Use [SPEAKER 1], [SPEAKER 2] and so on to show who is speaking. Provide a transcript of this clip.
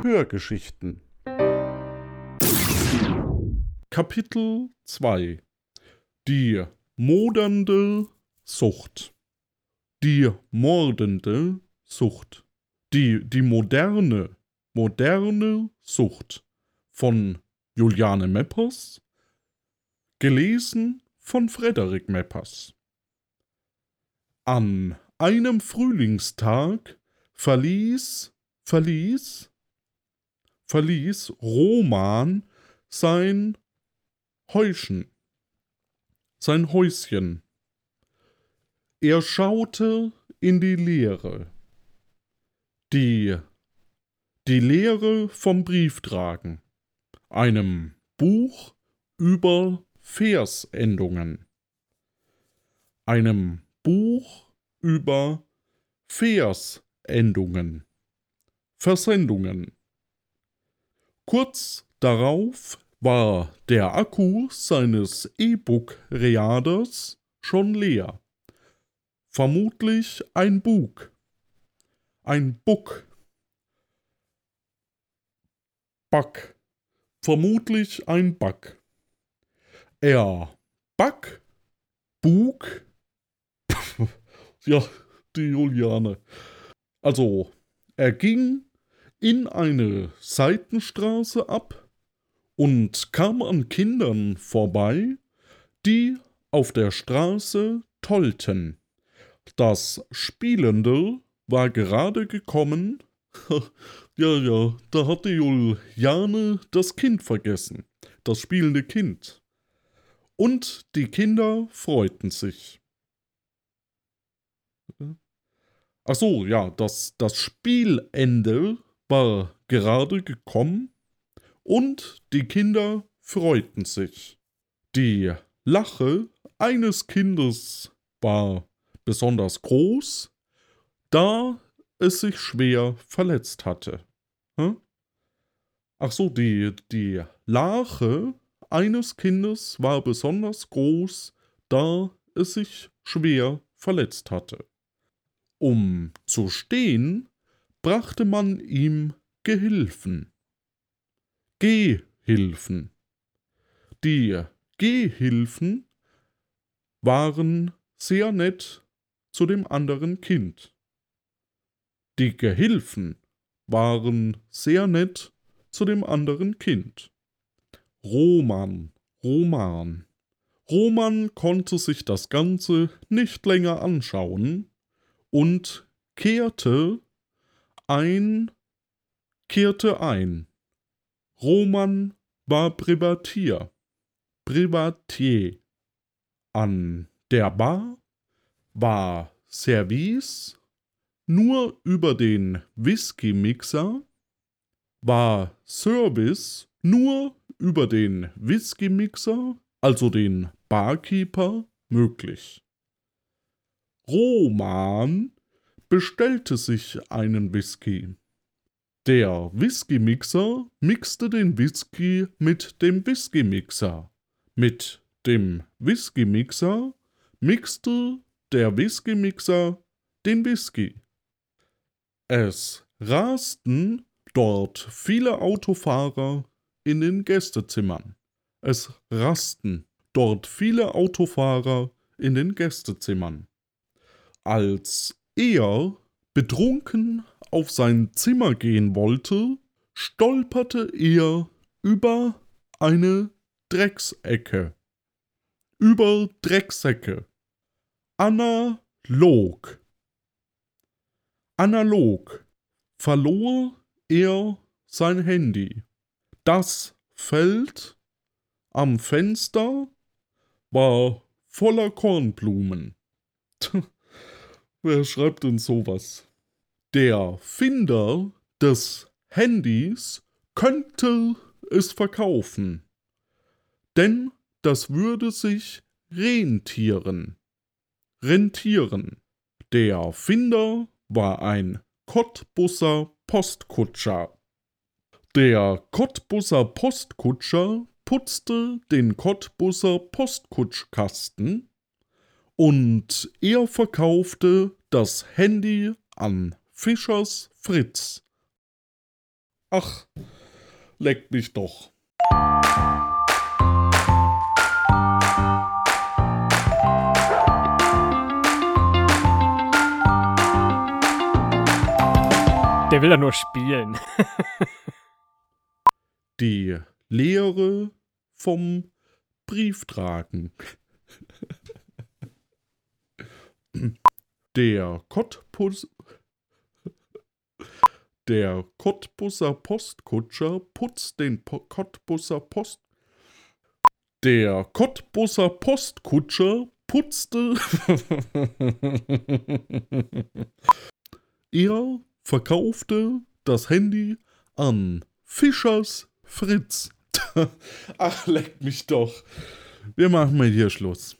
[SPEAKER 1] Kindergeschichten. Kapitel 2 Die modernde Sucht. Die mordende Sucht. Die, die moderne, moderne Sucht von Juliane Meppers, gelesen von Frederik Meppers. An einem Frühlingstag verließ, verließ, verließ Roman sein Häuschen, sein Häuschen. Er schaute in die Leere. Die, die Leere vom Brieftragen, einem Buch über Versendungen, einem Buch über Versendungen, Versendungen. Kurz darauf war der Akku seines E-Book-Readers schon leer. Vermutlich ein Bug. Ein Bug. Bug. Vermutlich ein Bug. Er Bug, Bug. ja, die Juliane. Also, er ging in eine Seitenstraße ab und kam an Kindern vorbei, die auf der Straße tollten. Das Spielende war gerade gekommen. ja, ja, da hatte Juliane das Kind vergessen. Das spielende Kind. Und die Kinder freuten sich. Ach so, ja, das, das Spielende war gerade gekommen und die Kinder freuten sich. Die Lache eines Kindes war besonders groß, da es sich schwer verletzt hatte. Hm? Ach so, die, die Lache eines Kindes war besonders groß, da es sich schwer verletzt hatte. Um zu stehen, brachte man ihm Gehilfen. Gehhilfen. Die Gehhilfen waren sehr nett zu dem anderen Kind. Die Gehilfen waren sehr nett zu dem anderen Kind. Roman, Roman. Roman konnte sich das Ganze nicht länger anschauen und kehrte ein, kehrte ein. Roman war Privatier. Privatier. An der Bar war Service nur über den Whisky-Mixer, war Service nur über den Whisky-Mixer, also den Barkeeper, möglich. Roman bestellte sich einen Whisky. Der Whisky-Mixer mixte den Whisky mit dem Whisky-Mixer. Mit dem Whisky-Mixer mixte der Whisky-Mixer den Whisky. Es rasten dort viele Autofahrer in den Gästezimmern. Es rasten dort viele Autofahrer in den Gästezimmern. Als er betrunken auf sein Zimmer gehen wollte, stolperte er über eine Drecksecke. Über Drecksäcke. Analog. Analog verlor er sein Handy. Das Feld am Fenster war voller Kornblumen. Wer schreibt denn sowas? Der Finder des Handys könnte es verkaufen, denn das würde sich rentieren. Rentieren. Der Finder war ein Cottbusser Postkutscher. Der Cottbusser Postkutscher putzte den Cottbusser Postkutschkasten und er verkaufte das Handy an Fischers Fritz. Ach, leck mich doch.
[SPEAKER 2] Der will ja nur spielen.
[SPEAKER 1] Die Lehre vom Brieftragen. Der Cottbus. Der Cottbusser Postkutscher putzt den po Cottbusser Post. Der Cottbusser Postkutscher putzte. er verkaufte das Handy an Fischers Fritz. Ach, leck mich doch. Wir machen mal hier Schluss.